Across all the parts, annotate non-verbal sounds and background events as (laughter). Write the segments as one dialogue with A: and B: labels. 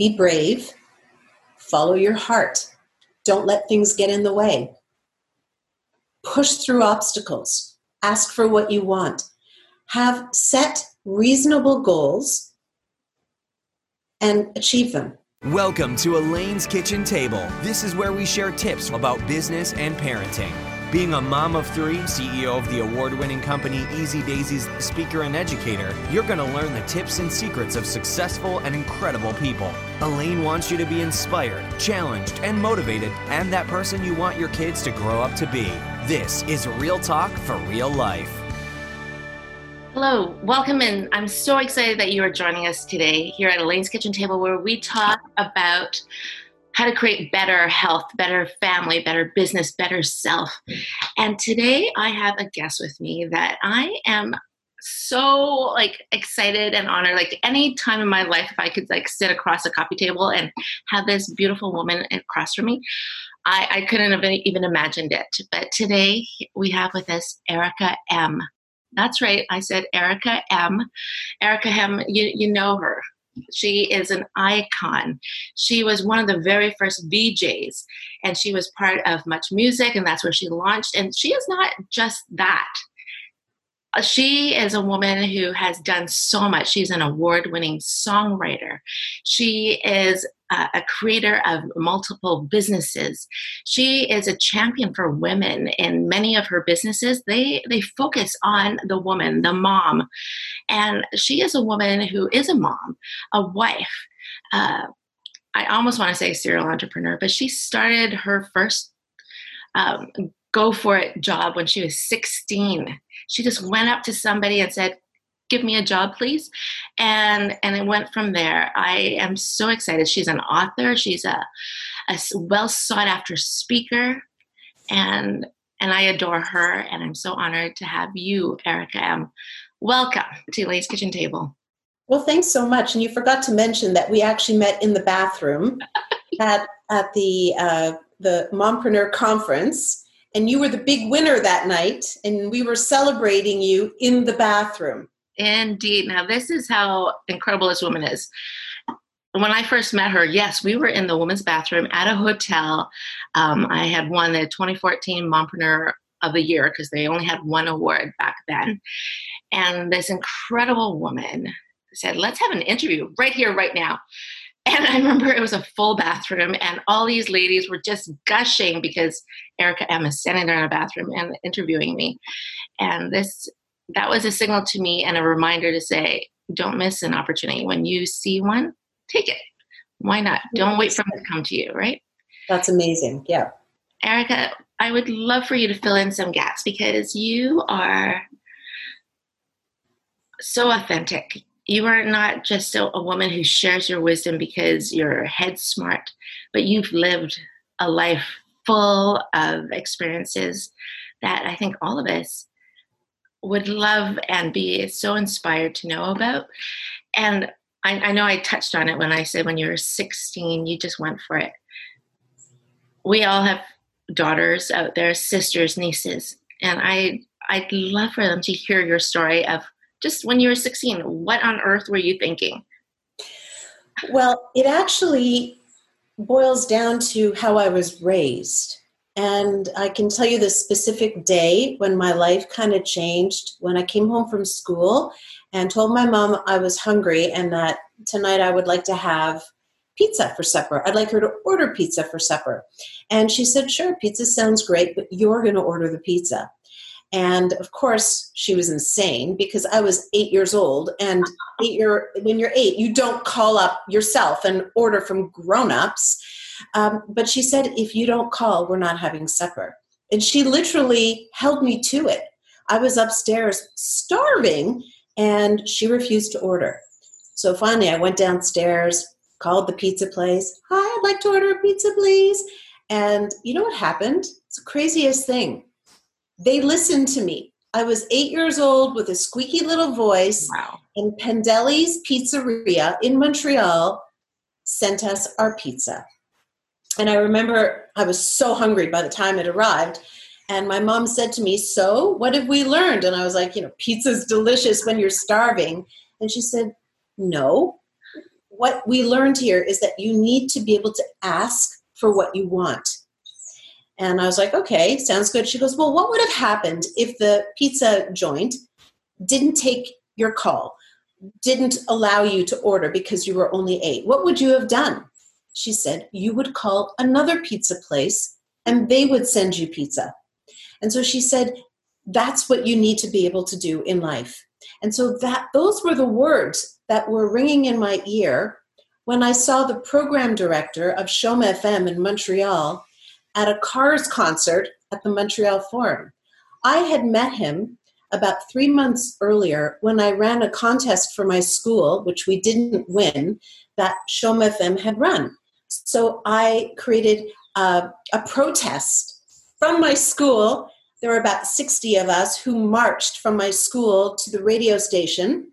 A: be brave, follow your heart, don't let things get in the way, push through obstacles, ask for what you want, have set reasonable goals and achieve them.
B: Welcome to Elaine's Kitchen Table. This is where we share tips about business and parenting. Being a mom of three, CEO of the award winning company Easy Daisy's speaker and educator, you're going to learn the tips and secrets of successful and incredible people. Elaine wants you to be inspired, challenged, and motivated, and that person you want your kids to grow up to be. This is Real Talk for Real Life.
C: Hello, welcome in. I'm so excited that you are joining us today here at Elaine's Kitchen Table, where we talk about how to create better health, better family, better business, better self. And today I have a guest with me that I am so like excited and honored like any time in my life if i could like sit across a coffee table and have this beautiful woman across from me i, I couldn't have even imagined it but today we have with us erica m that's right. I said Erica M. Erica M, you, you know her. She is an icon. She was one of the very first VJs, and she was part of Much Music, and that's where she launched. And she is not just that. Uh, she is a woman who has done so much. She's an award winning songwriter. She is a, a creator of multiple businesses. She is a champion for women in many of her businesses. They, they focus on the woman, the mom. And she is a woman who is a mom, a wife. Uh, I almost want to say serial entrepreneur, but she started her first um, go for it job when she was 16 she just went up to somebody and said give me a job please? And and it went from there. I am so excited. She's an author. She's a, a well sought after speaker. And and i adore her and i'm so honored to have you erica m. Welcome to Elaine's kitchen table.
A: Well thanks so much. And you forgot to mention that we actually met in the bathroom (laughs) at at the uh, the mompreneur conference and you were the big winner that night and we were celebrating you in the bathroom
C: indeed. Now this is how incredible this woman is. When i first met her yes we were in the women's bathroom at a hotel. Um, i had won the 2014 mompreneur of the year because they only had one award back then. And this incredible woman said let's have an interview right here right now. And I remember it was a full bathroom, and all these ladies were just gushing because Erica M is standing there in a bathroom and interviewing me. And this that was a signal to me and a reminder to say, don't miss an opportunity. When you see one, take it. Why not? Don't wait for it to come to you, right?
A: That's amazing. Yeah.
C: Erica, I would love for you to fill in some gaps because you are so authentic you are not just a, a, woman who shares your wisdom because you're head smart, but you've lived a life full of experiences that I think all of us would love and be so inspired to know about. And I, I know I touched on it when I said when you were 16, you just went for it. We all have daughters out there, sisters, nieces, and I I'd love for them to hear your story of just when you were 16 what on earth were you thinking
A: well it actually boils down to how i was raised and i can tell you the specific day when my life kind of changed when i came home from school and told my mom i was hungry and that tonight i would like to have pizza for supper i'd like her to order pizza for supper and she said sure pizza sounds great but you're going to order the pizza and of course, she was insane because I was eight years old. And (laughs) eight year, when you're eight, you don't call up yourself and order from grown ups. Um, but she said, if you don't call, we're not having supper. And she literally held me to it. I was upstairs starving, and she refused to order. So finally, I went downstairs, called the pizza place. Hi, I'd like to order a pizza, please. And you know what happened? It's the craziest thing they listened to me. I was eight years old with a squeaky little voice,
C: wow.
A: and Pendelli's Pizzeria in Montreal sent us our pizza. And I remember I was so hungry by the time it arrived. And my mom said to me, So, what have we learned? And I was like, You know, pizza's delicious when you're starving. And she said, No, what we learned here is that you need to be able to ask for what you want. And I was like, okay, sounds good. She goes, well, what would have happened if the pizza joint didn't take your call, didn't allow you to order because you were only eight? What would you have done? She said, you would call another pizza place and they would send you pizza. And so she said, that's what you need to be able to do in life. And so that those were the words that were ringing in my ear when I saw the program director of CHOM FM in Montreal at a Cars concert at the Montreal Forum. I had met him about three months earlier when I ran a contest for my school, which we didn't win, that CHOM FM had run. So I created a, a protest from my school. There were about 60 of us who marched from my school to the radio station,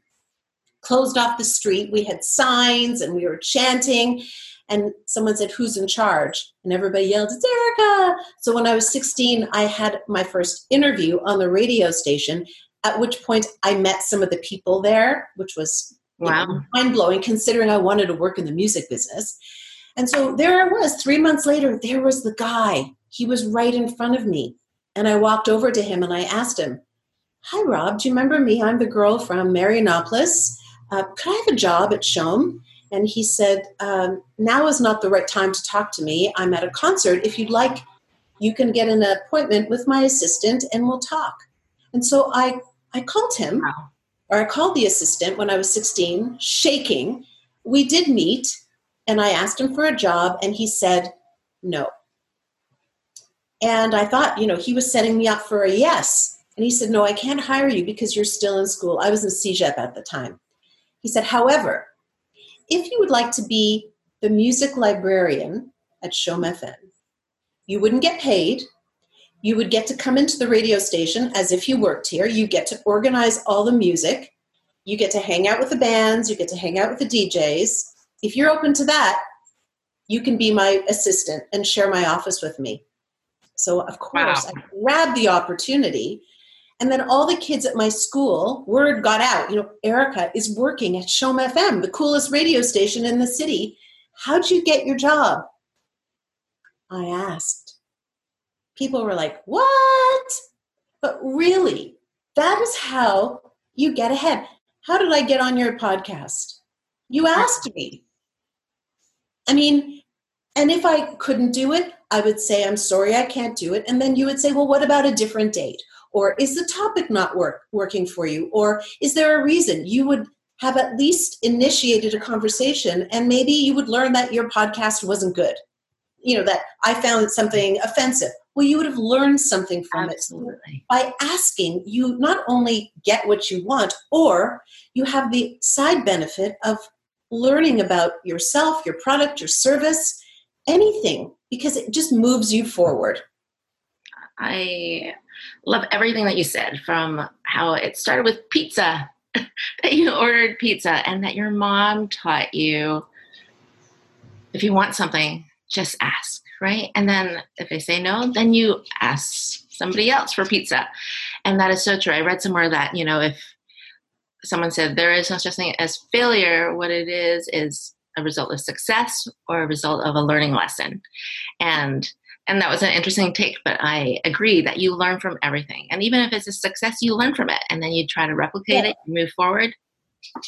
A: closed off the street. We had signs and we were chanting. And someone said, Who's in charge? And everybody yelled, It's Erica. So when I was 16, I had my first interview on the radio station, at which point I met some of the people there, which was wow. mind blowing considering I wanted to work in the music business. And so there I was, three months later, there was the guy. He was right in front of me. And I walked over to him and I asked him, Hi, Rob, do you remember me? I'm the girl from Marianopolis. Uh, could I have a job at CHOM? And he said, um, Now is not the right time to talk to me. I'm at a concert. If you'd like, you can get an appointment with my assistant and we'll talk. And so I, I called him, wow. or I called the assistant when I was 16, shaking. We did meet and I asked him for a job, and he said no. And I thought, you know, he was setting me up for a yes. And he said, No, I can't hire you because you're still in school. I was in CEGEP at the time. He said, However, if you would like to be the music librarian at CHOM FM, you wouldn't get paid. You would get to come into the radio station as if you worked here. You get to organize all the music. You get to hang out with the bands. You get to hang out with the DJs if you're open to that, you can be my assistant and share my office with me. So, of course, wow. I grabbed the opportunity. And then all the kids at my school, word got out, you know, Erica is working at CHOM FM, the coolest radio station in the city. How'd you get your job? I asked. People were like, what? But really, that is how you get ahead. How did I get on your podcast? You asked me. I mean, and if I couldn't do it, I would say, I'm sorry, I can't do it. And then you would say, well, what about a different date? Or is the topic not work, working for you? Or is there a reason? You would have at least initiated a conversation and maybe you would learn that your podcast wasn't good. You know, that I found something offensive. Well, you would have learned something from
C: Absolutely.
A: it. By asking, you not only get what you want, or you have the side benefit of learning about yourself, your product, your service, anything, because it just moves you forward.
C: I love everything that you said from how it started with pizza, (laughs) that you ordered pizza, and that your mom taught you if you want something, just ask, right? And then if they say no, then you ask somebody else for pizza. And that is so true. I read somewhere that, you know, if someone said there is no such thing as failure. What it is is a result of success or a result of a learning lesson. And and that was an interesting take, but I agree that you learn from everything. And even if it's a success, you learn from it and then you try to replicate yeah. it, move forward.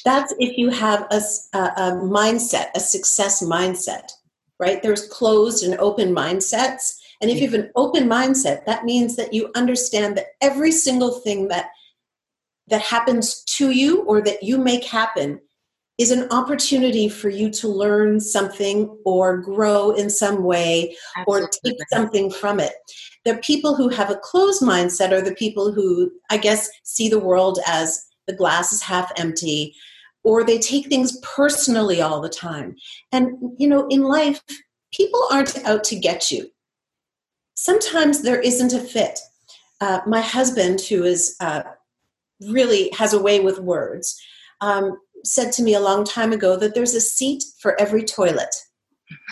A: That's if you have a, a, a mindset, a success mindset, right? There's closed and open mindsets. And if you have an open mindset, that means that you understand that every single thing that that happens to you or that you make happen is an opportunity for you to learn something or grow in some way Absolutely. or take something from it. The people who have a closed mindset are the people who, I guess, see the world as the glass is half empty or they take things personally all the time. And, you know, in life, people aren't out to get you. Sometimes there isn't a fit. Uh, my husband, who is uh, really has a way with words, um, said to me a long time ago that there's a seat for every toilet.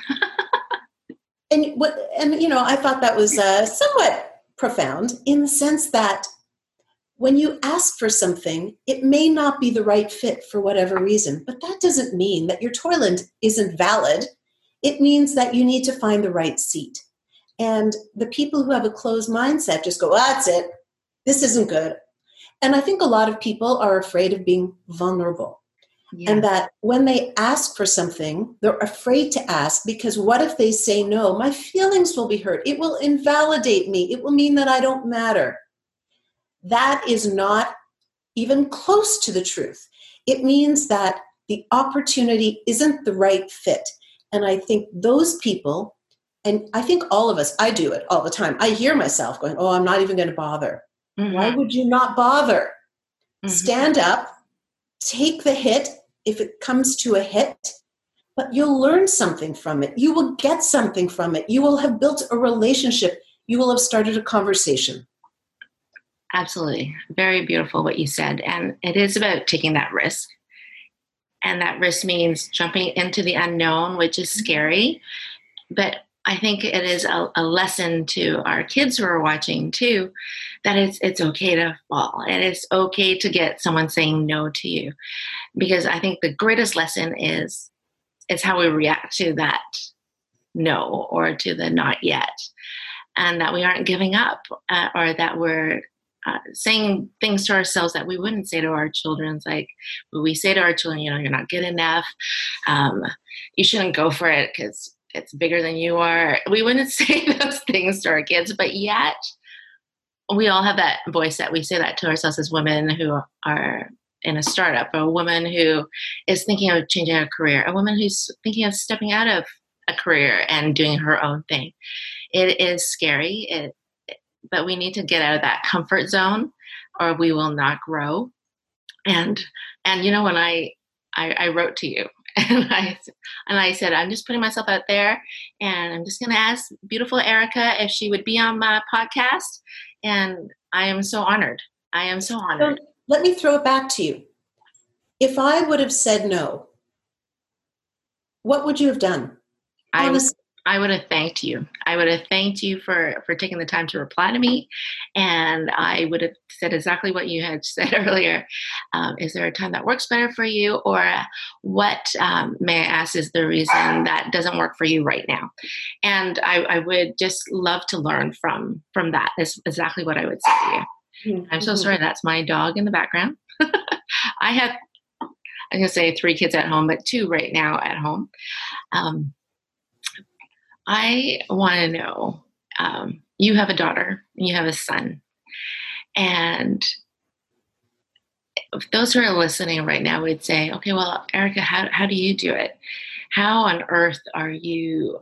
A: (laughs) and what and you know, I thought that was uh, somewhat profound in the sense that when you ask for something, it may not be the right fit for whatever reason, but that doesn't mean that your toilet isn't valid. It means that you need to find the right seat. And the people who have a closed mindset just go, that's it. This isn't good. And I think a lot of people are afraid of being vulnerable. Yeah. And that when they ask for something, they're afraid to ask because what if they say no? My feelings will be hurt. It will invalidate me. It will mean that I don't matter. That is not even close to the truth. It means that the opportunity isn't the right fit. And I think those people, and I think all of us, I do it all the time. I hear myself going, Oh, I'm not even going to bother. Mm-hmm. Why would you not bother? Mm-hmm. Stand up, take the hit if it comes to a hit, but you'll learn something from it. You will get something from it. You will have built a relationship. You will have started a conversation.
C: Absolutely. Very beautiful what you said. And it is about taking that risk. And that risk means jumping into the unknown, which is scary. But I think it is a, a, lesson to our kids who are watching too that it's it's okay to fall and it's okay to get someone saying no to you. Because I think the greatest lesson is is how we react to that no or to the not yet. And that we aren't giving up uh, or that we're uh, saying things to ourselves that we wouldn't say to our children. Like we say to our children you know you're not good enough. Um, you shouldn't go for it because it's bigger than you are. We wouldn't (laughs) say those things to our kids, but yet we all have that voice that we say that to ourselves as women who are in a startup, or a woman who is thinking of changing her career, a woman who's thinking of stepping out of a career and doing her own thing. It is scary, it, but we need to get out of that comfort zone or we will not grow. And and you know when I I, I wrote to you (laughs) and I and I said, I'm just putting myself out there, and I'm just going to ask beautiful Erica if she would be on my podcast, and I am so honored. I am so honored. So
A: let me throw it back to you. If I would have said no, what would you have done?
C: Honestly, I would have thanked you. I would have thanked you for for taking the time to reply to me, and I would have said exactly what you had (laughs) said earlier. Um, is there a time that works better for you, or what um, may I ask is the reason that doesn't work for you right now? And I, I would just love to learn from from that. Is exactly what I would say to you. Mm-hmm. I'm so sorry. That's my dog in the background. (laughs) I have I'm gonna say three kids at home, but two right now at home. Um, I want to know um, you have a daughter, and you have a son, and those who are listening right now would say, okay, well, Erica, how, how do you do it? How on earth are you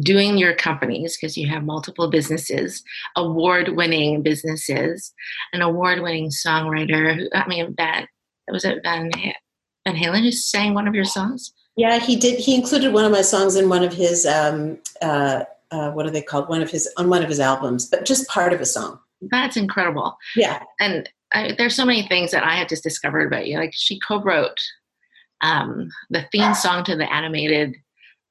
C: doing your companies because you have multiple businesses, award-winning businesses, an award-winning songwriter. Who, I mean, Van was it Ben, Van Halen who sang one of your songs?
A: Yeah, he did. He included one of my songs in one of his um, uh, uh, what are they called? One of his on one of his albums, but just part of a song.
C: That's incredible.
A: Yeah,
C: and I, there's so many things that I had just discovered about you. Like she co-wrote um, the theme song to the animated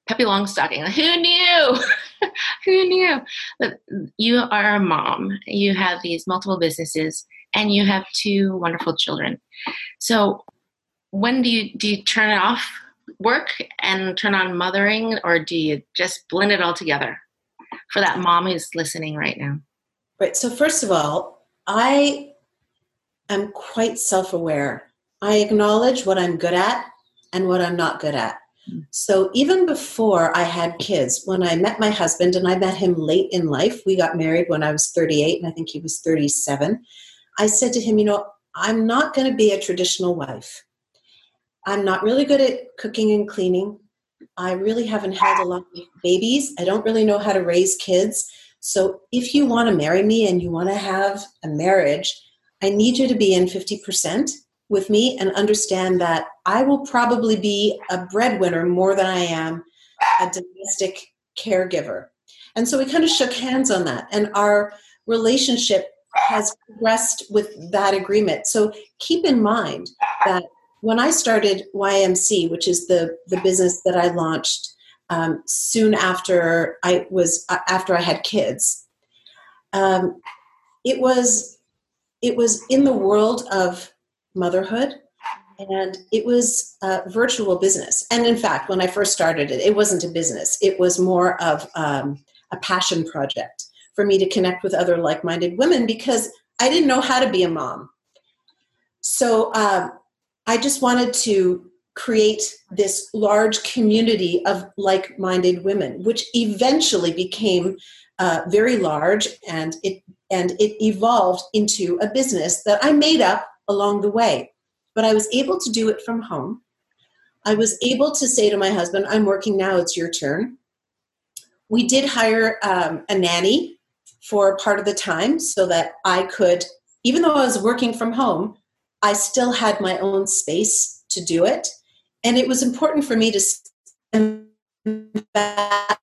C: Pippi Longstocking. Who knew? (laughs) Who knew? But you are a mom. You have these multiple businesses, and you have two wonderful children. So, when do you do you turn it off work and turn on mothering, or do you just blend it all together for that mom who's listening right now?
A: Right. So, first of all, I am quite self aware. I acknowledge what I'm good at and what I'm not good at. Hmm. So, even before I had kids, when I met my husband, and I met him late in life, we got married when I was 38, and I think he was 37. I said to him, You know, I'm not going to be a traditional wife. I'm not really good at cooking and cleaning. I really haven't had a lot of babies. I don't really know how to raise kids. So if you want to marry me and you want to have a marriage, I need you to be in 50% with me and understand that I will probably be a breadwinner more than I am a domestic caregiver. And so we kind of shook hands on that. And our relationship has progressed with that agreement. So keep in mind that when I started YMC, which is the the business that I launched um, soon after I was uh, after I had kids, um, it was it was in the world of motherhood and it was a virtual business. And in fact, when I first started it, it wasn't a business, it was more of um, a passion project for me to connect with other like minded women because I didn't know how to be a mom. So um, I just wanted to create this large community of like minded women, which eventually became uh, very large and it and it evolved into a business that I made up along the way. But I was able to do it from home. I was able to say to my husband, I'm working now, it's your turn. We did hire um, a nanny for part of the time so that I could, even though I was working from home, I still had my own space to do it. And it was important for me to spend that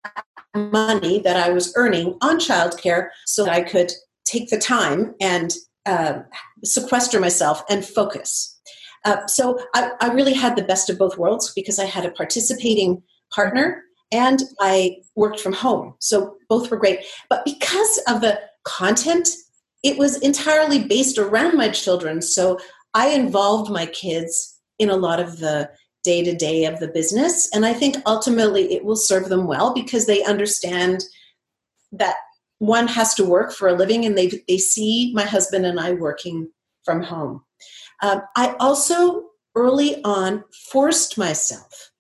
A: money that I was earning on childcare so that I could take the time and uh, sequester myself and focus. Uh, so I, I, really had the best of both worlds because I had a participating partner and I worked from home. So both were great. But because of the content, it was entirely based around my children. So I involved my kids in a lot of the day to day of the business. And I think ultimately it will serve them well because they understand that one has to work for a living and they, they see my husband and I working from home. Um, I also early on forced myself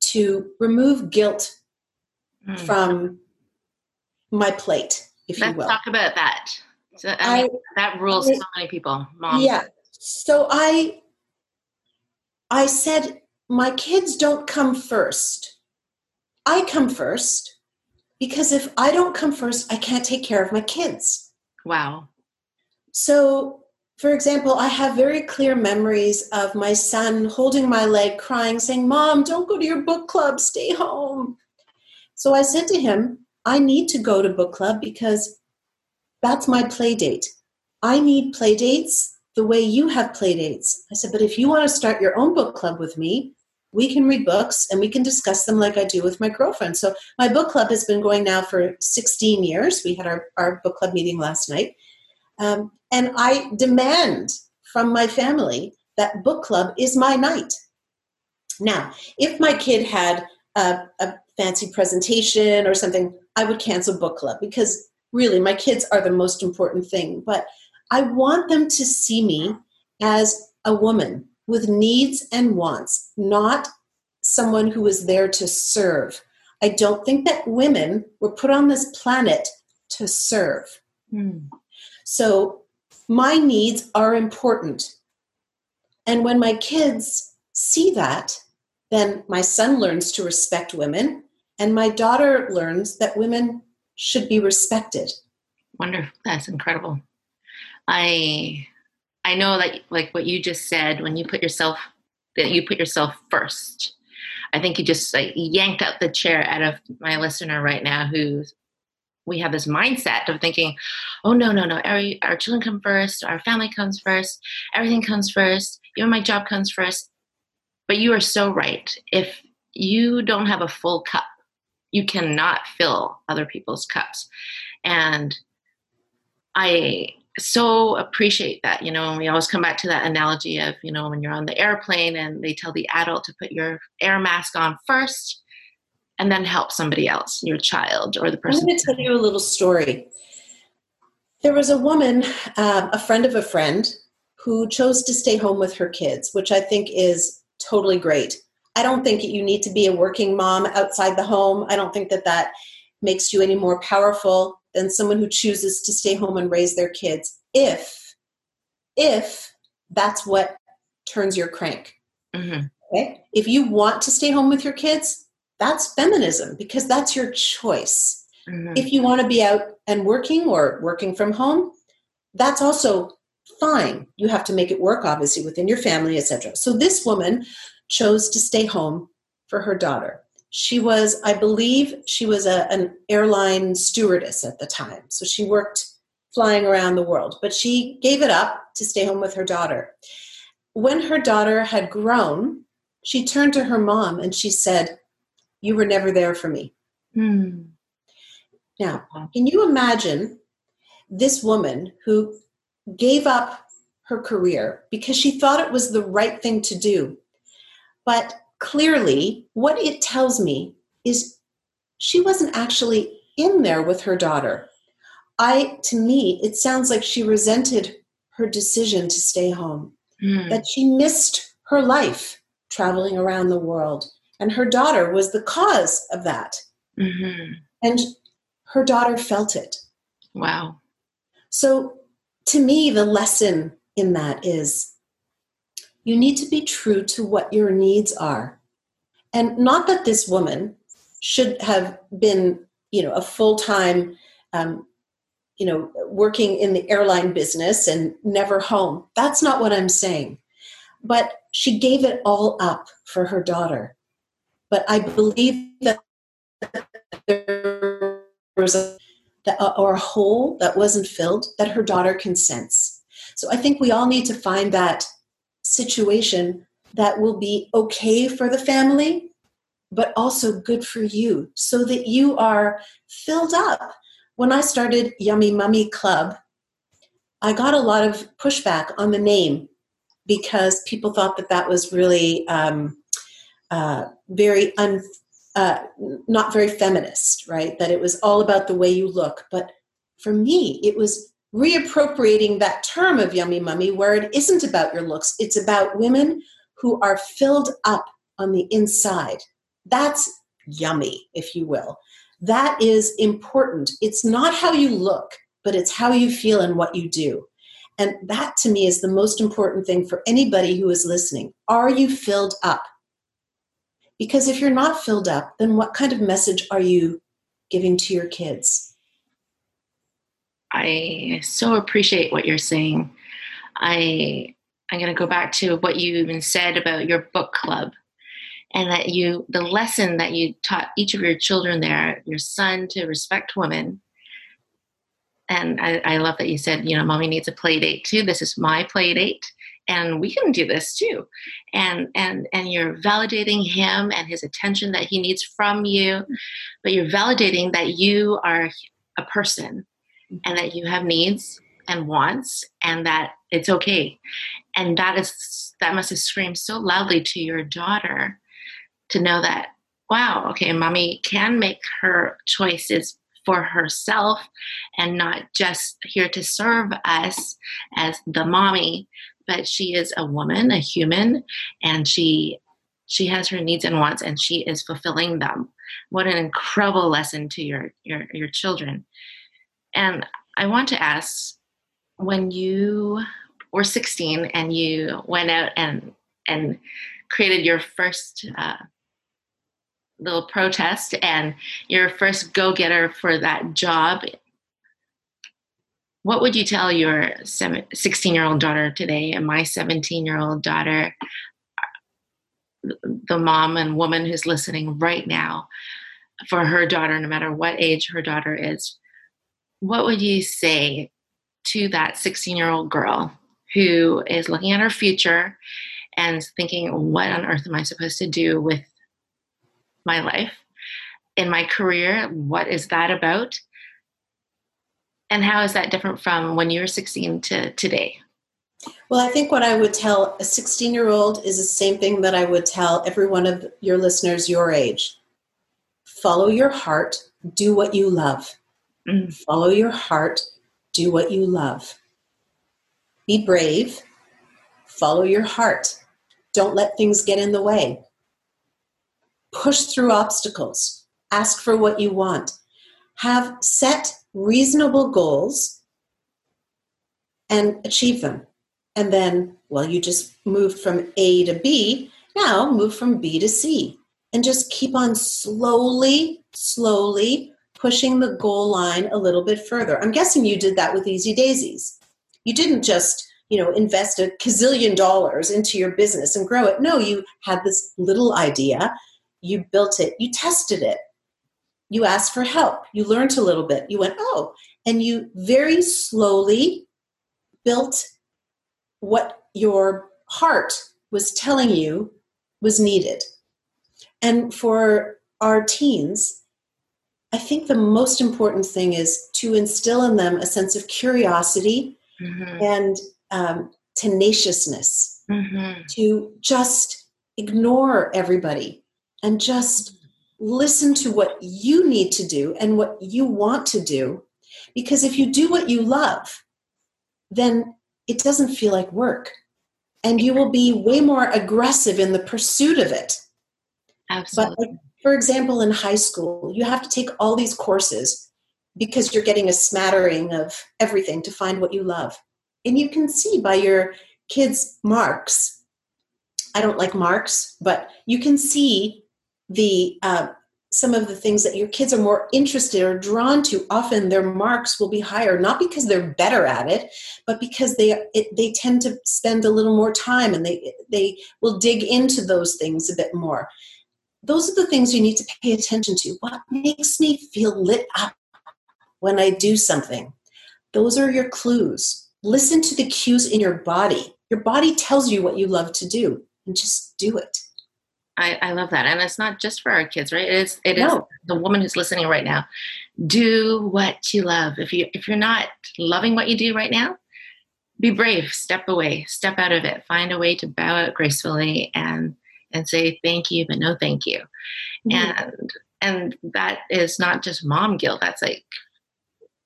A: to remove guilt mm. from my plate, if
C: Let's
A: you will.
C: talk about that. So, I mean, I, that rules I, so many people, moms.
A: Yeah. So I I said my kids don't come first. I come first because if I don't come first, I can't take care of my kids.
C: Wow.
A: So, for example, I have very clear memories of my son holding my leg, crying, saying, Mom, don't go to your book club, stay home. So I said to him, I need to go to book club because that's my play date. I need play dates the way you have play dates. I said, but if you want to start your own book club with me, we can read books and we can discuss them like I do with my girlfriend. So my book club has been going now for 16 years. We had our, our book club meeting last night. Um, and I demand from my family that book club is my night. Now, if my kid had a, a fancy presentation or something, I would cancel book club because really my kids are the most important thing. But I want them to see me as a woman with needs and wants, not someone who is there to serve. I don't think that women were put on this planet to serve. Mm. So my needs are important. And when my kids see that, then my son learns to respect women, and my daughter learns that women should be respected.
C: Wonderful. That's incredible. I I know that like what you just said when you put yourself that you put yourself first. I think you just like yanked out the chair out of my listener right now who we have this mindset of thinking, oh no, no, no, our, our children come first, our family comes first, everything comes first, even my job comes first. But you are so right. If you don't have a full cup, you cannot fill other people's cups. And I so appreciate that you know we always come back to that analogy of you know when you're on the airplane and they tell the adult to put your air mask on first and then help somebody else your child or the person
A: i'm going to tell you a little story. There was a woman uh, a friend of a friend who chose to stay home with her kids which i think is totally great. I don't think you need to be a working mom outside the home. I don't think that that makes you any more powerful than someone who chooses to stay home and raise their kids if if that's what turns your crank. Mm-hmm. okay? If you want to stay home with your kids that's feminism because that's your choice. Mm-hmm. if you want to be out and working or working from home that's also fine. You have to make it work obviously within your family etc so this woman chose to stay home for her daughter she was, I believe, she was a, an airline stewardess at the time. So she worked flying around the world, but she gave it up to stay home with her daughter. When her daughter had grown, she turned to her mom and she said, You were never there for me. Hmm. Now, can you imagine this woman who gave up her career because she thought it was the right thing to do. But clearly, what it tells me is she wasn't actually in there with her daughter. I to me it sounds like she resented her decision to stay home. Mm. That she missed her life traveling around the world and her daughter was the cause of that. Mm-hmm. And her daughter felt it.
C: Wow.
A: So to me the lesson in that is you need to be true to what your needs are. And not that this woman should have been, you know, a full-time um, you know, working in the airline business and never home. That's not what I'm saying. But she gave it all up for her daughter. But I believe that there was a, or a hole that wasn't filled that her daughter can sense. So I think we all need to find that situation that will be okay for the family, but also good for you so that you are filled up when I started Yummy Mummy Club, I got a lot of pushback on the name because people thought that that was really um, uh, very un, uh, not very feminist, right? That it was all about the way you look. But for me, it was reappropriating that term of yummy mummy where it isn't about your looks, it's about women who are filled up on the inside. That's yummy, if you will. That is important. It's not how you look, but it's how you feel and what you do. And that to me is the most important thing for anybody who is listening. Are you filled up? Because if you're not filled up, then what kind of message are you giving to your kids?
C: I so appreciate what you're saying. I I'm going to go back to what you even said about your book club and that you the lesson that you taught each of your children there your son to respect women. And I, I, love that you said you know mommy needs a play date too. This is my play date and we can do this too. And and and you're validating him and his attention that he needs from you but you're validating that you are a person and that you have needs and wants and that it's okay. And that is that must have screamed so loudly to your daughter to know that wow okay mommy can make her choices for herself and not just here to serve us as the mommy but she is a woman a human and she she has her needs and wants and she is fulfilling them. What an incredible lesson to your your, your children and i want to ask when you were 16 and you went out and and created your first uh, little protest and your first go-getter for that job what would you tell your 16 year old daughter today and my 17 year old daughter the mom and woman who's listening right now for her daughter no matter what age her daughter is what would you say to that 16 year old girl who is looking at her future and thinking what on earth am i supposed to do with my life, in my career. What is that about? And how is that different from when you were 16 to today?
A: Well, I think what I would tell a 16 year old is the same thing that I would tell every one of your listeners your age. Follow your heart, do what you love. Mm. Follow your heart, do what you love. Be brave, follow your heart. Don't let things get in the way push through obstacles, ask for what you want, have set reasonable goals and achieve them. And then, well, you just moved from A to B, now move from B to C. And just keep on slowly, slowly pushing the goal line a little bit further. I'm guessing you did that with Easy Daisies. You didn't just you know invest a gazillion dollars into your business and grow it no you had this little idea you built it, you tested it, you asked for help, you learned a little bit, you went, oh, and you very slowly built what your heart was telling you was needed. And for our teens, I think the most important thing is to instill in them a sense of curiosity mm-hmm. and um, tenaciousness mm-hmm. to just ignore everybody and just listen to what you need to do and what you want to do. Because if you do what you love, then it doesn't feel like work. And you will be way more aggressive in the pursuit of it.
C: Absolutely.
A: But, for example, in high school, you have to take all these courses because you're getting a smattering of everything to find what you love. And you can see by your kids' marks, I don't like marks, but you can see the uh, some of the things that your kids are more interested or drawn to often their marks will be higher not because they're better at it but because they it, they tend to spend a little more time and they they will dig into those things a bit more those are the things you need to pay attention to what makes me feel lit up when i do something those are your clues listen to the cues in your body your body tells you what you love to do and just do it
C: I, I love that. And it's not just for our kids, right? It is it no. is the woman who's listening right now. Do what you love. If you if you're not loving what you do right now, be brave, step away, step out of it, find a way to bow out gracefully and and say thank you, but no thank you. Mm-hmm. And and that is not just mom guilt, that's like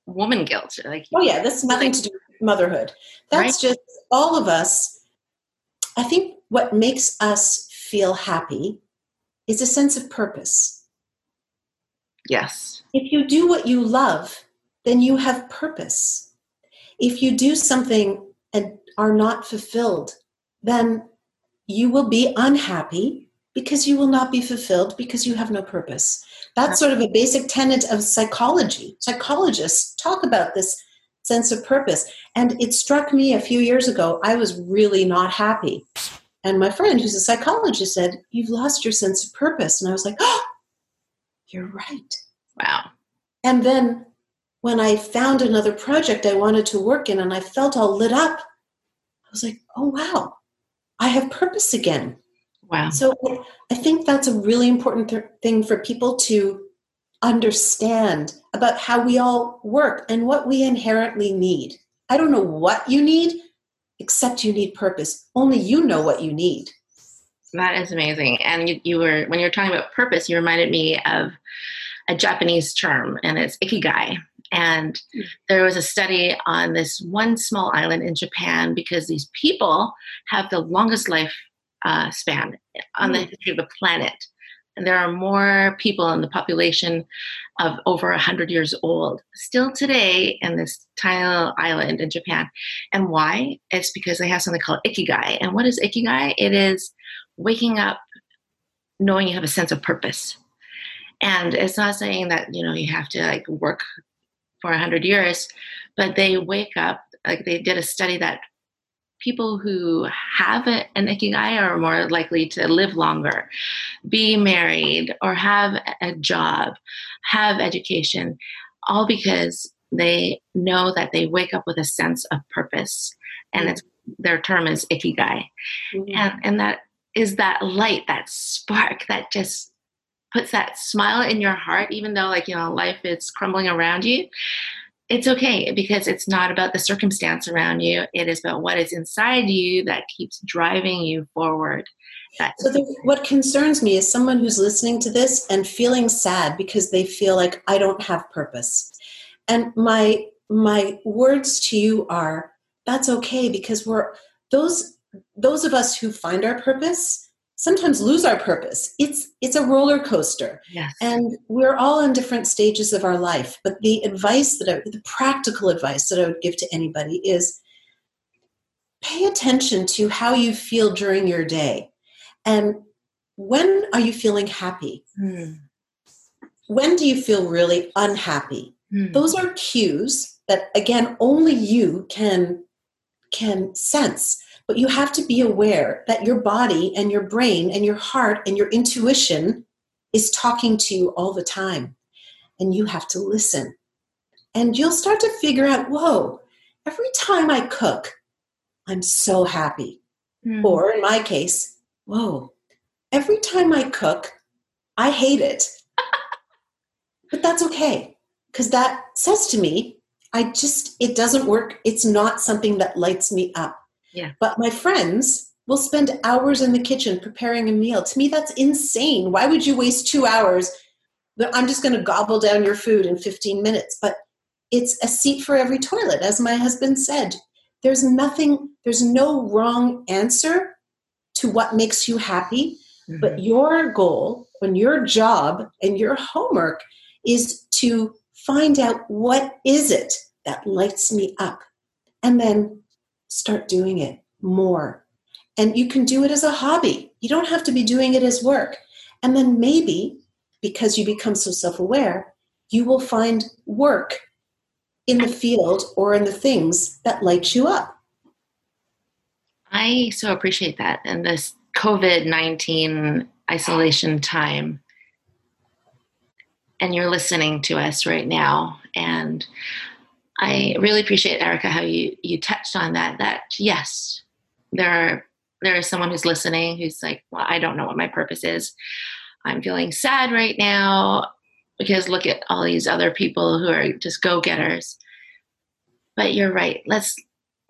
C: woman guilt. Like
A: Oh yeah, that's nothing to do with motherhood. That's right? just all of us. I think what makes us feel happy is a sense of purpose.
C: Yes.
A: If you do what you love, then you have purpose. If you do something and are not fulfilled, then you will be unhappy because you will not be fulfilled because you have no purpose. That's sort of a basic tenet of psychology. Psychologists talk about this sense of purpose. And it struck me a few years ago, I was really not happy. And my friend, who's a psychologist, said, You've lost your sense of purpose. And I was like, Oh, you're right.
C: Wow.
A: And then when I found another project I wanted to work in and I felt all lit up, I was like, Oh, wow, I have purpose again.
C: Wow.
A: So I think that's a really important th- thing for people to understand about how we all work and what we inherently need. I don't know what you need, except you need purpose. Only you know what you need.
C: That is amazing. And you, you were, when you were talking about purpose, you reminded me of a Japanese term, and it's ikigai. And hmm. there was a study on this one small island in Japan because these people have the longest life uh, span on the hmm. history of the planet. And there are more people in the population of over 100 years old still today in this tiny island in Japan. And why? It's because they have something called ikigai. And what is ikigai? It is waking up knowing you have a sense of purpose. And it's not saying that, you know, you have to like work for 100 years, but they wake up, like they did a study that people who have an ikigai are more likely to live longer, be married, or have a job, have education, all because they know that they wake up with a sense of purpose. And it's, their term is ikigai. Mm-hmm. And, and that is that light, that spark that just puts that smile in your heart, even though, like, you know, life is crumbling around you it's okay because it's not about the circumstance around you. It is about what is inside you that keeps driving you forward.
A: So, the, what concerns me is someone who's listening to this and feeling sad because they feel like I don't have purpose. And my my words to you are that's okay because we're those those of us who find our purpose sometimes lose our purpose it's it's a roller coaster
C: yes.
A: and we're all in different stages of our life but the advice that I, the practical advice that i would give to anybody is pay attention to how you feel during your day and when are you feeling happy mm. when do you feel really unhappy mm. those are cues that again only you can can sense but you have to be aware that your body and your brain and your heart and your intuition is talking to you all the time. And you have to listen. And you'll start to figure out whoa, every time I cook, I'm so happy. Mm. Or in my case, whoa, every time I cook, I hate it. (laughs) but that's okay because that says to me, I just, it doesn't work. It's not something that lights me up.
C: Yeah.
A: But my friends will spend hours in the kitchen preparing a meal. To me, that's insane. Why would you waste two hours? I'm just going to gobble down your food in 15 minutes. But it's a seat for every toilet, as my husband said. There's nothing, there's no wrong answer to what makes you happy. Mm-hmm. But your goal and your job and your homework is to find out what is it that lights me up and then start doing it more. And you can do it as a hobby. You don't have to be doing it as work. And then maybe because you become so self-aware you will find work in the field or in the things that light you up.
C: I so appreciate that. And this covid-19 isolation time. And you're listening to us right now. And I really appreciate Erica how you you touched on that. That yes, there are there is someone who's listening who's like, well, I don't know what my purpose is. I'm feeling sad right now because look at all these other people who are just go getters. But you're right. Let's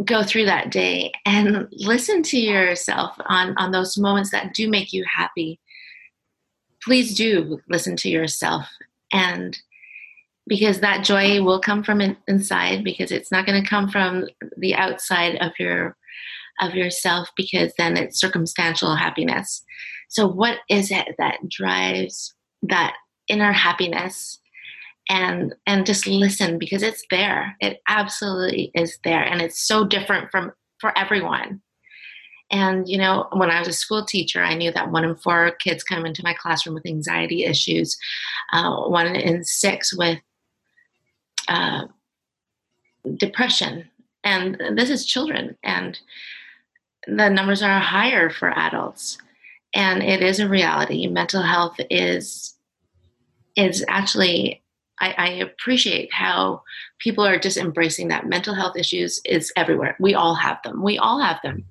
C: go through that day and listen to yourself on on those moments that do make you happy please do listen to yourself and because that joy will come from inside because it's not going to come from the outside of your of yourself because then it's circumstantial happiness. So what is it that drives that inner happiness? And and just listen because it's there. It absolutely is there and it's so different from for everyone. And, you know, when I was a school teacher, I knew that one in four kids come into my classroom with anxiety issues, uh, one in six with uh, depression. And this is children, and the numbers are higher for adults. And it is a reality. Mental health is is actually I, I, appreciate how people are just embracing that mental health issues is everywhere. We all have them. We all have them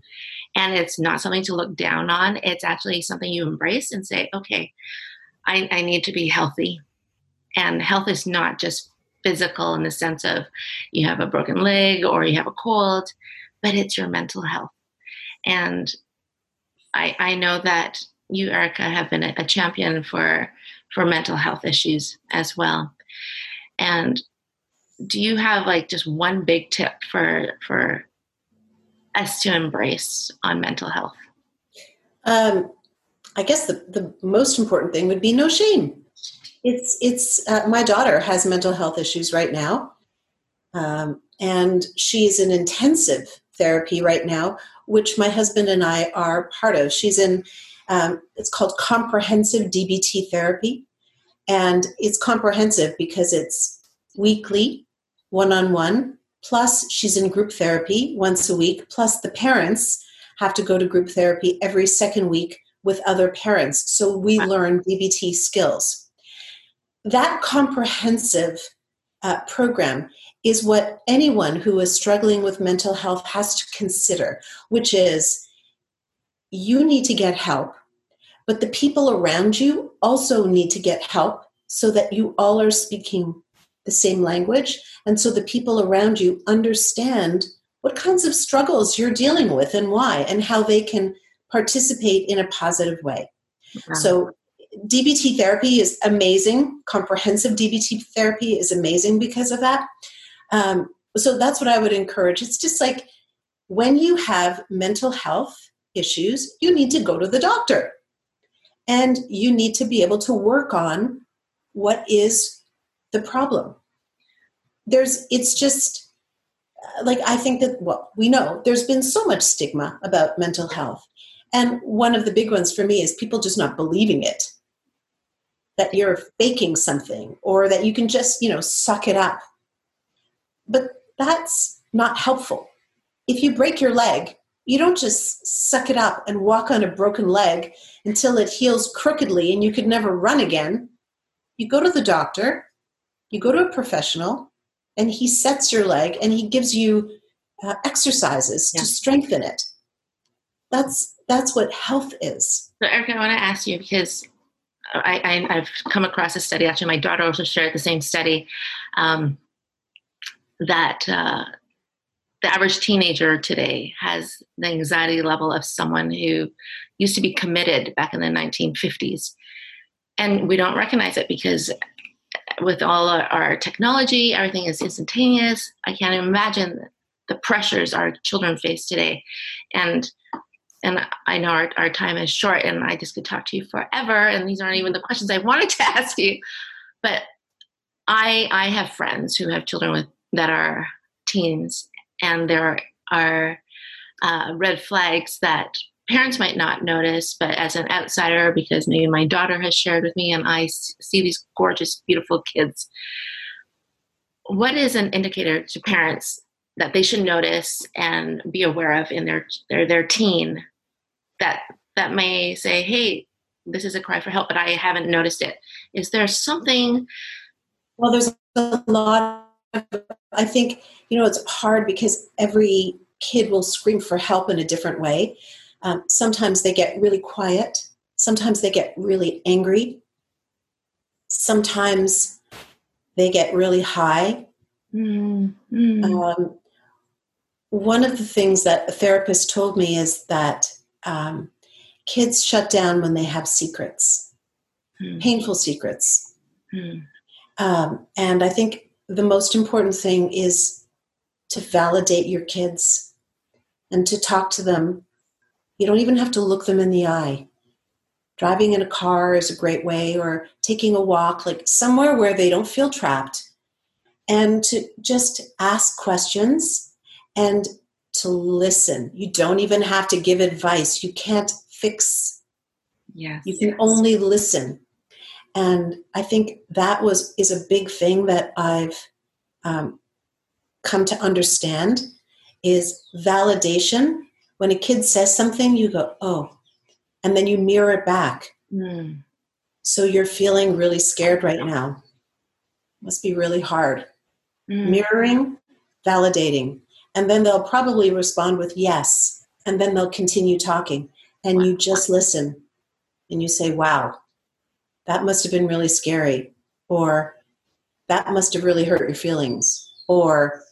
C: and it's not something to look down on it's actually something you embrace and say okay I, I, need to be healthy and health is not just physical in the sense of you have a broken leg or you have a cold but it's your mental health and i, I know that you erica have been a, a champion for for mental health issues as well and do you have like just one big tip for for us to embrace on mental health?
A: Um, I guess the, the most important thing would be no shame. It's it's uh, my daughter has mental health issues right now, um, and she's in intensive therapy right now, which my husband and I are part of. She's in um, it's called comprehensive DBT therapy, and it's comprehensive because it's weekly, one on one, plus she's in group therapy once a week plus the parents have to go to group therapy every second week with other parents. So we learn dbt skills that comprehensive uh, program is what anyone who is struggling with mental health has to consider which is you need to get help but the people around you also need to get help so that you all are speaking the same language. And so the people around you understand what kinds of struggles you're dealing with and why, and how they can participate in a positive way. Wow. So, DBT therapy is amazing. Comprehensive DBT therapy is amazing because of that. Um, so, that's what I would encourage. It's just like when you have mental health issues, you need to go to the doctor and you need to be able to work on what is the problem. There's, it's just like I think that well, we know there's been so much stigma about mental health. And one of the big ones for me is people just not believing it. That you're faking something or that you can just, you know, suck it up. But that's not helpful. If you break your leg, you don't just suck it up and walk on a broken leg until it heals crookedly and you could never run again. You go to the doctor, you go to a professional and he sets your leg and he gives you uh, exercises yeah. to strengthen it that's that's what health is
C: so erica i want to ask you because I, have come across a study actually my daughter also shared the same study um, that uh, the average teenager today has the anxiety level of someone who used to be committed back in the 1950s. And we don't recognize it because with all our technology, everything is instantaneous. I can't imagine the pressures our children face today. And and I know our, our time is short and I just could talk to you forever. And these aren't even the questions I wanted to (laughs) ask you. But I I have friends who have children with that are teens and there are uh, red flags that parents might not notice, but as an outsider, because maybe my daughter has shared with me and I see these gorgeous, beautiful kids, what is an indicator to parents that they should notice and be aware of in their their, their teen that that may say, hey, this is a cry for help, but I haven't noticed it. Is there something?
A: Well, there's a lot. Of, I think you know it's hard because every kid will scream for help in a different way. Um, sometimes they get really quiet. Sometimes they get really angry. Sometimes they get really high. Mm-hmm. Um, one of the things that a therapist told me is that um, kids shut down when they have secrets, mm. painful secrets. Mm. Um, and I think the most important thing is to validate your kids and to talk to them. You don't even have to look them in the eye. Driving in a car is a great way, or taking a walk, like somewhere where they don't feel trapped, and to just ask questions and to listen. You don't even have to give advice. You can't fix.
C: Yes.
A: You can
C: yes.
A: only listen. And I think that was is a big thing that I've um, come to understand is validation. When a kid says something, you go, "Oh," and then you mirror it back. Mm. So you're feeling really scared right now. Must be really hard. Mm. Mirroring, validating and then they'll probably respond with yes and then they'll continue talking. And you just listen and you say wow that must have been really scary or that must have really hurt your feelings or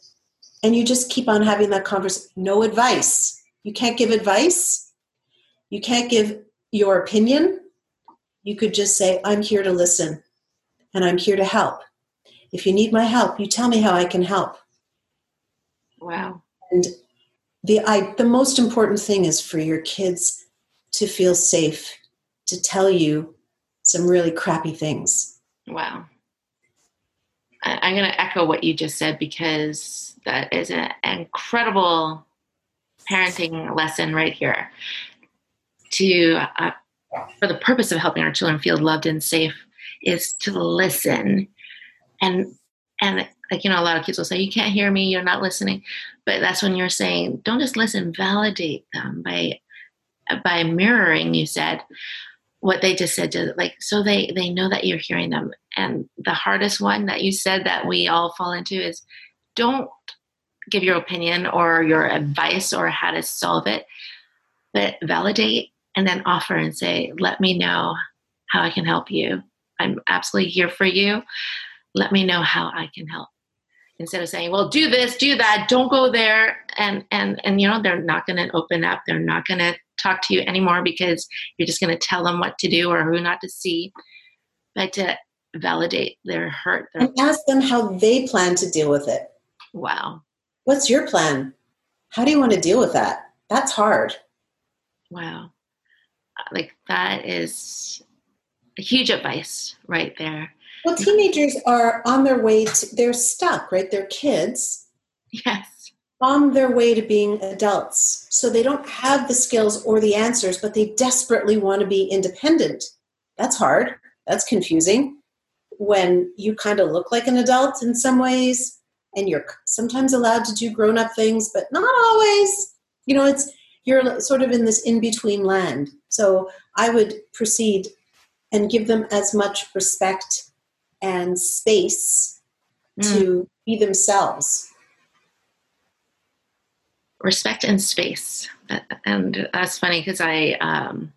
A: and you just keep on having that conversation no advice. You can't give advice. You can't give your opinion. You could just say i'm here to listen and i'm here to help. If you need my help you tell me how i can help
C: Wow.
A: And the I, the most important thing is for your kids to feel safe to tell you some really crappy things.
C: Wow. I, am going to echo what you just said because that is an incredible parenting lesson right here. To uh, for the purpose of helping our children feel loved and safe is to listen and and like you know a lot of kids will say you can't hear me you're not listening. But that's when you're saying don't just listen validate them by by mirroring you said what they just said to like so they they know that you're hearing them. And the hardest one that you said that we all fall into is don't give your opinion or your advice or how to solve it but validate and then offer and say let me know how i can help you. I'm absolutely here for you. Let me know how i can help instead of saying well do this do that don't go there. And and and you know they're not going to open up. They're not going to talk to you anymore because you're just going to tell them what to do or who not to see. But to validate their hurt their
A: and ask them how they plan to deal with it.
C: Wow.
A: What's your plan? How do you want to deal with that? That's hard.
C: Wow. Like that is a huge advice right there
A: well, teenagers are on their way to, they're stuck, right? They're kids.
C: Yes.
A: On their way to being adults. So they don't have the skills or the answers, but they desperately want to be independent. That's hard. That's confusing when you kind of look like an adult in some ways and you're sometimes allowed to do grown up things, but not always. You know, it's you're sort of in this in between land. So I would proceed and give them as much respect and space mm. to be themselves.
C: Respect and space. And that's funny because I, um,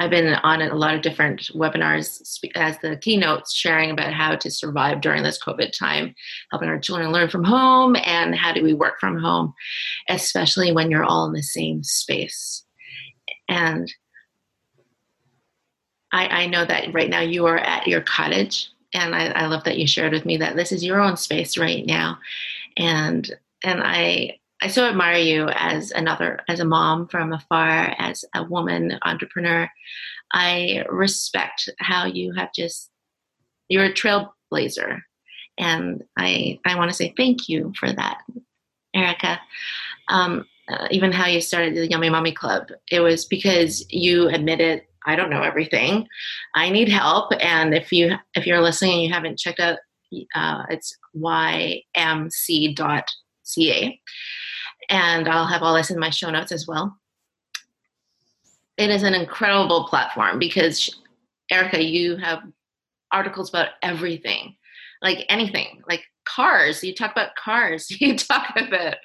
C: I've been on a lot of different webinars as the keynotes, sharing about how to survive during this COVID time, helping our children learn from home, and how do we work from home, especially when you're all in the same space. And I, I know that right now you are at your cottage, and I, I love that you shared with me that this is your own space right now, and and I I so admire you as another, as a mom from afar, as a woman entrepreneur. I respect how you have just, you're a trailblazer. And I, I want to say thank you for that, Erica. Um, uh, even how you started the Yummy Mommy Club, it was because you admitted I don't know everything. I need help, and if you if you're listening and you haven't checked out, uh, it's ymc.ca and I'll have all this in my show notes as well. It is an incredible platform because, Erica, you have articles about everything, like anything, like cars. You talk about cars. (laughs) You talk about.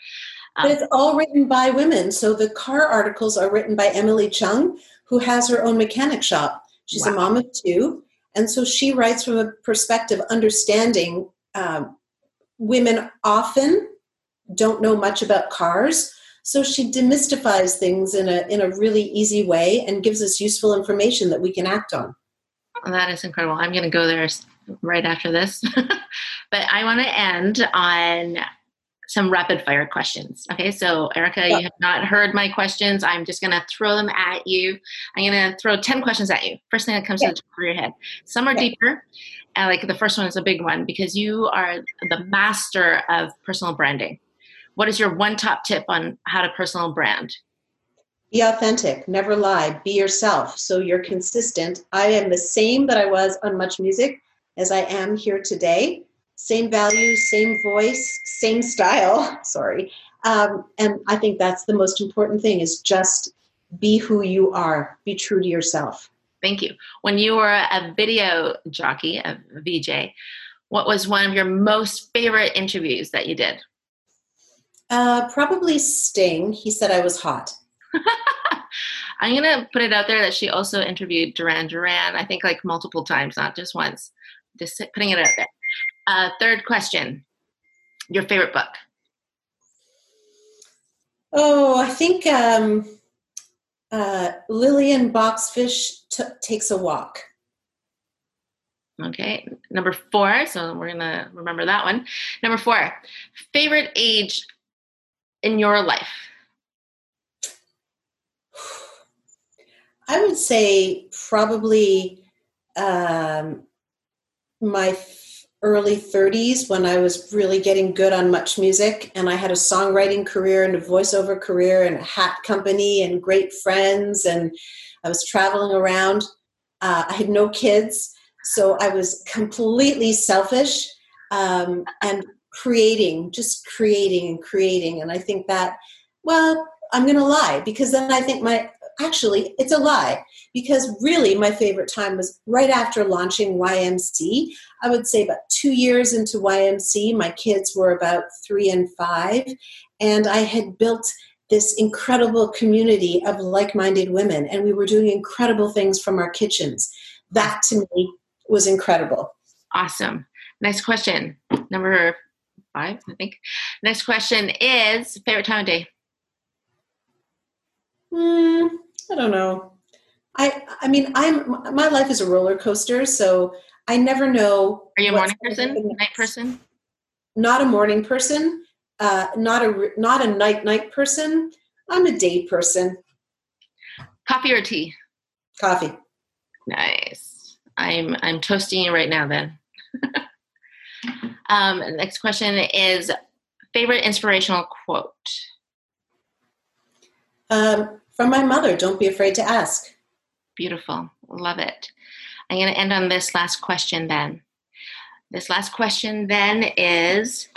A: But it's all written by women. So the car articles are written by Emily Chung, who has her own mechanic shop. She's wow. a mom of two. And so she writes from a perspective understanding um, women often don't know much about cars. So she demystifies things in a in a really easy way and gives us useful information that we can act on.
C: Well, that is incredible. I'm going to go there right after this, (laughs) but I want to end on some rapid fire questions. Okay, so Erica, yeah. you have not heard my questions. I'm just to throw them at you. I'm to throw 10 questions at you. First thing that comes yeah. to the top of your head. Some are yeah. deeper. And like the first one is a big one because you are the master of personal branding what is your one top tip on how to personal brand?
A: Be authentic, never lie, be yourself. So you're consistent. I am the same that I was on Much Music as I am here today. Same values, same voice, same style. (laughs) Sorry. Um, and I think that's the most important thing is just be who you are, be true to yourself.
C: Thank you. When you were a video jockey, a VJ, what was one of your most favorite interviews that you did?
A: Uh, probably Sting. He said I was hot. (laughs)
C: I'm gonna put it out there that she also interviewed Duran Duran. I think like multiple times, not just once. Just putting it out there. Uh, third question: Your favorite book?
A: Oh, I think um, uh, Lillian Boxfish t- takes a walk.
C: Okay, number four. So we're gonna remember that one. Number four, favorite age in your life?
A: I would say probably um, my early 30s when I was really getting good on much music and I had a songwriting career and a voiceover career and a hat company and great friends and I was traveling around. Uh, I had no kids, so I was completely selfish um, and creating, just creating and creating. And I think that, well, I'm going to lie because then I think my, actually, it's a lie because really my favorite time was right after launching YMC. I would say about two years into YMC, my kids were about three and five, and I had built this incredible community of like minded women, and we were doing incredible things from our kitchens. That to me was incredible.
C: Awesome. Next question. Number five, I think. Next question is favorite time of day.
A: Mm, I don't know. I I mean I'm my life is a roller coaster, so I never know.
C: Are you a morning person? Night person?
A: Not a morning person. Uh, not a not a night night person. I'm a day person.
C: Coffee or tea?
A: Coffee.
C: Nice. I'm I'm toasting you right now then. (laughs) Um, next question is favorite inspirational quote.
A: Um, from my mother. Don't be afraid to ask.
C: Beautiful. Love it. I'm going to end on this last question then. This last question then is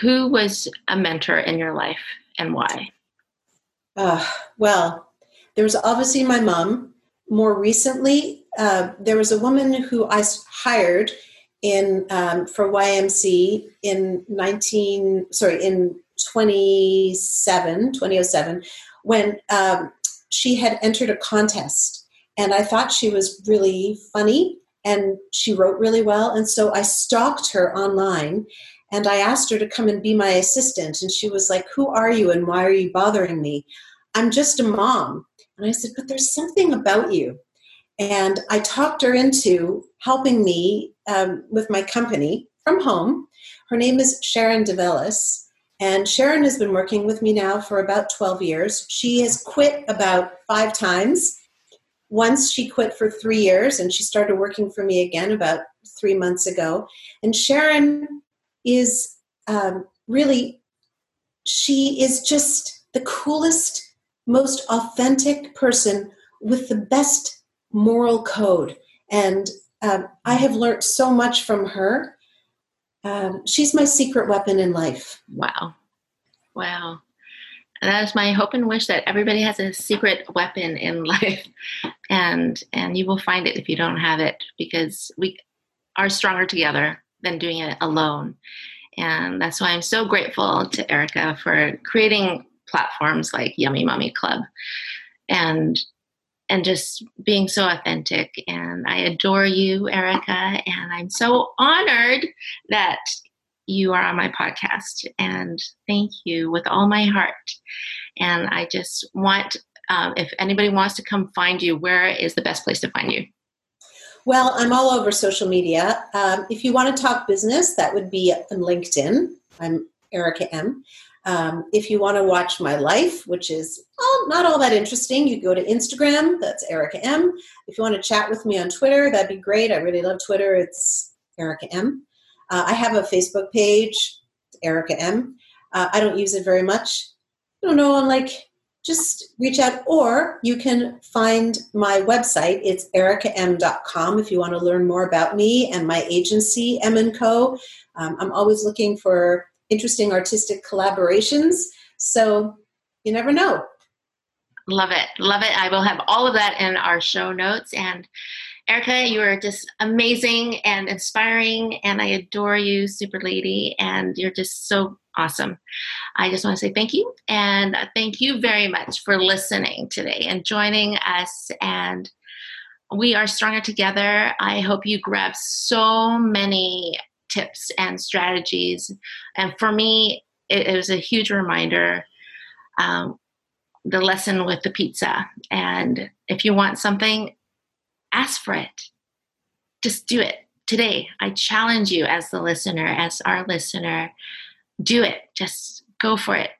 C: Who was a mentor in your life and why?
A: Uh, well, there was obviously my mom. More recently, uh, there was a woman who I hired in um, for YMC in 19 sorry in 27 2007 when um, she had entered a contest And I thought she was really funny and she wrote really well. And so I stalked her online and I asked her to come and be my assistant. And she was like, Who are you and why are you bothering me? I'm just a mom. And I said, But there's something about you. And I talked her into helping me um, with my company from home. Her name is Sharon DeVellis. And Sharon has been working with me now for about 12 years. She has quit about five times. Once she quit for three years and she started working for me again about three months ago. And Sharon is um, really, she is just the coolest, most authentic person with the best moral code. And um, I have learned so much from her. Um, she's my secret weapon in life.
C: Wow. Wow. That is my hope and wish that everybody has a secret weapon in (laughs) life. And and you will find it if you don't have it because we are stronger together than doing it alone. And that's why I'm so grateful to Erica for creating platforms like Yummy Mommy Club and and just being so authentic. And I adore you, Erica, and I'm so honored that you are on my podcast. And thank you with all my heart. And I just want, um, if anybody wants to come find you, where is the best place to find you?
A: Well, I'm all over social media. Um, if you want to talk business, that would be on LinkedIn. I'm Erica M. Um, if you want to watch my life, which is well, not all that interesting, you go to Instagram. That's Erica M. If you want to chat with me on Twitter, that'd be great. I really love Twitter. It's Erica M. Uh, I have a Facebook page, Erica M. Uh, I don't use it very much. I don't know. I'm like just reach out or you can find my website it's ericaehm.com if you want to learn more about me and my agency m & co um, i'm always looking for interesting artistic collaborations so you never know
C: love it love it i will have all of that in our show notes and Erica, you are just amazing and inspiring, and I adore you, super lady, and you're just so awesome. I just want to say thank you, and thank you very much for listening today and joining us. And we are stronger together. I hope you grab so many tips and strategies. And for me, it, it was a huge reminder. Um, the lesson with the pizza. And if you want something, ask for it. Just do it today. I challenge you as the listener, as our listener, do it. Just go for it.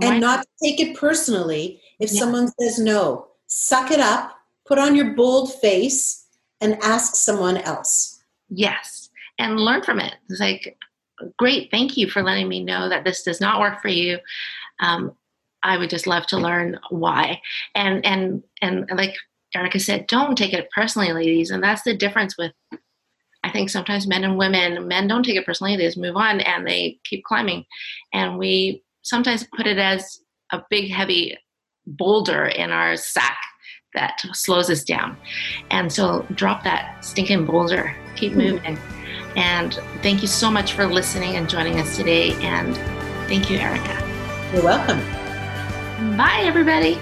A: And not take it personally if yeah. someone says no. Suck it up, put on your bold face, and ask someone else.
C: Yes. And learn from it. It's like, great, thank you for letting me know that this does not work for you. Um, I would just love to learn why. And and and like Erica said, don't take it personally, ladies. And that's the difference with, I think sometimes men and women, men don't take it personally, they just move on and they keep climbing. And we sometimes put it as a big, heavy boulder in our sack that slows us down. And so drop that stinking boulder, keep hmm. moving. And thank you so much for listening and joining us today. And thank you, Erica.
A: You're welcome.
C: Bye, everybody.